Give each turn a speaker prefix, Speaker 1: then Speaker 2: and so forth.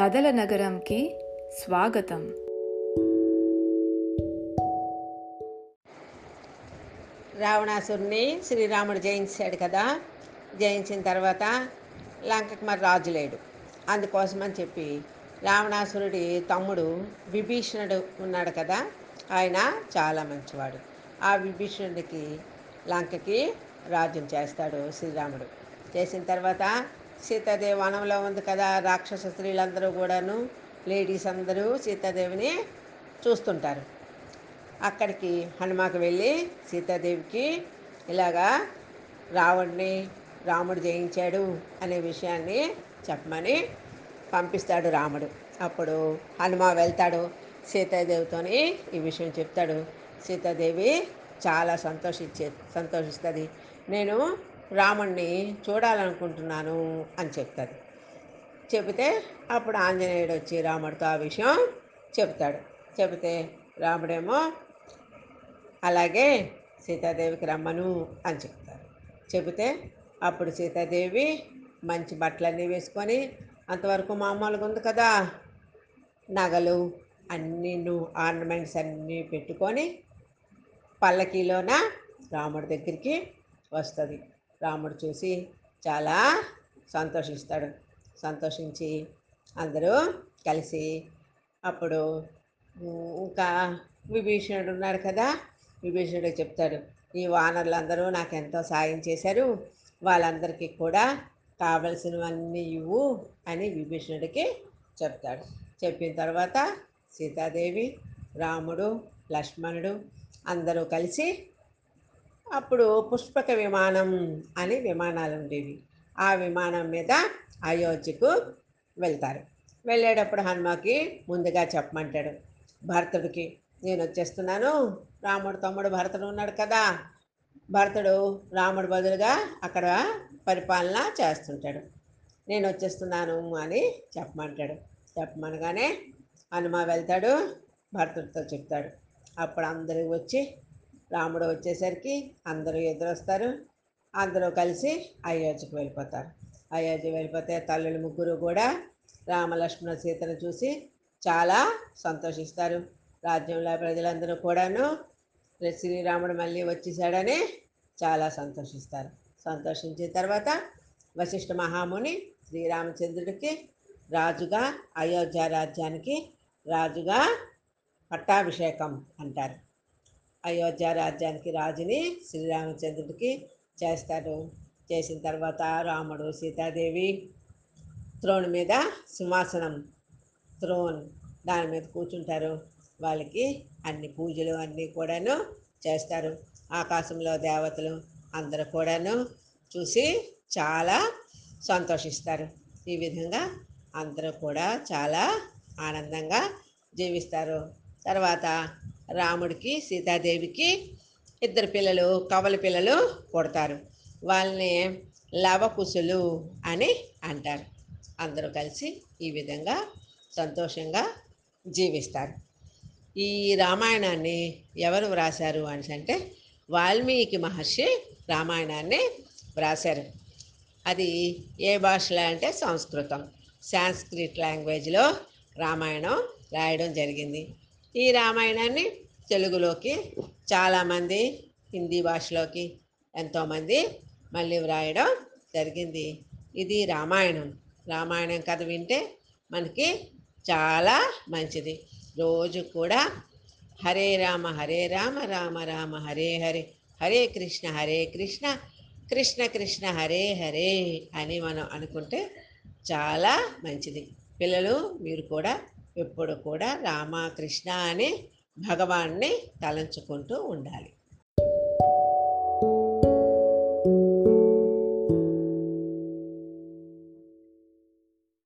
Speaker 1: కథల నగరంకి స్వాగతం.
Speaker 2: రావణాసురుని శ్రీరాముడు జయించాడు కదా. జయించిన తర్వాత లంకకి మరి రాజు లేడు. అందుకోసమని చెప్పి రావణాసురుడి తమ్ముడు విభీషణుడు ఉన్నాడు కదా. ఆయన చాలా మంచివాడు. ఆ విభీషణుడికి లంకకి రాజ్యం చేస్తాడు శ్రీరాముడు. చేసిన తర్వాత సీతాదేవి వనంలో ఉంది కదా రాక్షస స్త్రీలందరూ కూడాను లేడీస్ అందరూ సీతాదేవిని చూస్తుంటారు. అక్కడికి హనుమాకు వెళ్ళి సీతాదేవికి ఇలాగా రావణ్ణి రాముడు జయించాడు అనే విషయాన్ని చెప్పమని పంపిస్తాడు రాముడు. అప్పుడు హనుమ వెళ్తాడు సీతాదేవితోని ఈ విషయం చెప్తాడు. సీతాదేవి చాలా సంతోషించే సంతోషిస్తుంది. నేను రాముణ్ణి చూడాలనుకుంటున్నాను అని చెప్తుంది చెబితే అప్పుడు ఆంజనేయుడు వచ్చి రాముడితో ఆ విషయం చెప్తాడు చెబితే రాముడేమో అలాగే సీతాదేవికి రమ్మను అని చెప్తారు చెబితే అప్పుడు సీతాదేవి మంచి బట్టలన్నీ వేసుకొని అంతవరకు మామూలుగా ఉంది కదా నగలు అన్నీ ఆర్నమెంట్స్ అన్నీ పెట్టుకొని పల్లకీలోన రాముడి దగ్గరికి వస్తుంది. రాముడు చూసి చాలా సంతోషిస్తాడు. సంతోషించి అందరూ కలిసి అప్పుడు ఇంకా విభీషణుడు ఉన్నాడు కదా విభీషణుడు చెప్తాడు ఈ వానరులందరూ నాకు ఎంతో సాయం చేశారు వాళ్ళందరికీ కూడా కావలసినవన్నీ ఇవ్వు అని విభీషణుడికి చెప్తాడు. చెప్పిన తర్వాత సీతాదేవి రాముడు లక్ష్మణుడు అందరూ కలిసి అప్పుడు పుష్పక విమానం అని విమానాలు ఉండేవి. ఆ విమానం మీద అయోధ్యకు వెళ్తారు. వెళ్ళేటప్పుడు హనుమకి ముందుగా చెప్పమంటాడు భరతుడికి నేను వచ్చేస్తున్నాను. రాముడు తమ్ముడు భరతుడు ఉన్నాడు కదా. భరతుడు రాముడు బదులుగా అక్కడ పరిపాలన చేస్తుంటాడు. నేను వచ్చేస్తున్నాను అని చెప్పమంటాడు. చెప్పమనగానే హనుమ వెళ్తాడు భరతుడితో చెప్తాడు. అప్పుడు అందరూ వచ్చి రాముడు వచ్చేసరికి అందరూ ఎదురొస్తారు. అందరూ కలిసి అయోధ్యకు వెళ్ళిపోతారు. అయోధ్య వెళ్ళిపోతే తల్లులు ముగ్గురు కూడా రామలక్ష్మణ సీతను చూసి చాలా సంతోషిస్తారు. రాజ్యంలో ప్రజలందరూ కూడాను శ్రీరాముడు మళ్ళీ వచ్చేసాడని చాలా సంతోషిస్తారు. సంతోషించిన తర్వాత వశిష్ఠ మహాముని శ్రీరామచంద్రుడికి రాజుగా అయోధ్య రాజ్యానికి రాజుగా పట్టాభిషేకం అంటారు. అయోధ్య రాజ్యానికి రాజుని శ్రీరామచంద్రుడికి చేస్తాడు. చేసిన తర్వాత రాముడు సీతాదేవి త్రోణ్ మీద సింహాసనం త్రోన్ దాని మీద కూర్చుంటారు. వాళ్ళకి అన్ని పూజలు అన్నీ కూడాను చేస్తారు. ఆకాశంలో దేవతలు అందరూ కూడాను చూసి చాలా సంతోషిస్తారు. ఈ విధంగా అందరూ కూడా చాలా ఆనందంగా జీవిస్తారు. తర్వాత రాముడికి సీతాదేవికి ఇద్దరు పిల్లలు కవల పిల్లలు పుడతారు. వాళ్ళని లవకుశులు అని అంటారు. అందరూ కలిసి ఈ విధంగా సంతోషంగా జీవిస్తారు. ఈ రామాయణాన్ని ఎవరు వ్రాసారు అని అంటే వాల్మీకి మహర్షి రామాయణాన్ని వ్రాశారు. అది ఏ భాషలో అంటే సంస్కృతం. సాంస్క్రిట్ లాంగ్వేజ్లో రామాయణం రాయడం జరిగింది. ఈ రామాయణాన్ని తెలుగులోకి చాలామంది హిందీ భాషలోకి ఎంతోమంది మళ్ళీ వ్రాయడం జరిగింది. ఇది రామాయణం. రామాయణం కథ వింటే మనకి చాలా మంచిది. రోజు కూడా హరే రామ హరే రామ రామ రామ హరే హరే హరే కృష్ణ హరే కృష్ణ కృష్ణ కృష్ణ హరే హరే అని మనం అనుకుంటే చాలా మంచిది. పిల్లలు మీరు కూడా ఎప్పుడు కూడా రామకృష్ణ అనే అని భగవాన్ని తలంచుకుంటూ ఉండాలి.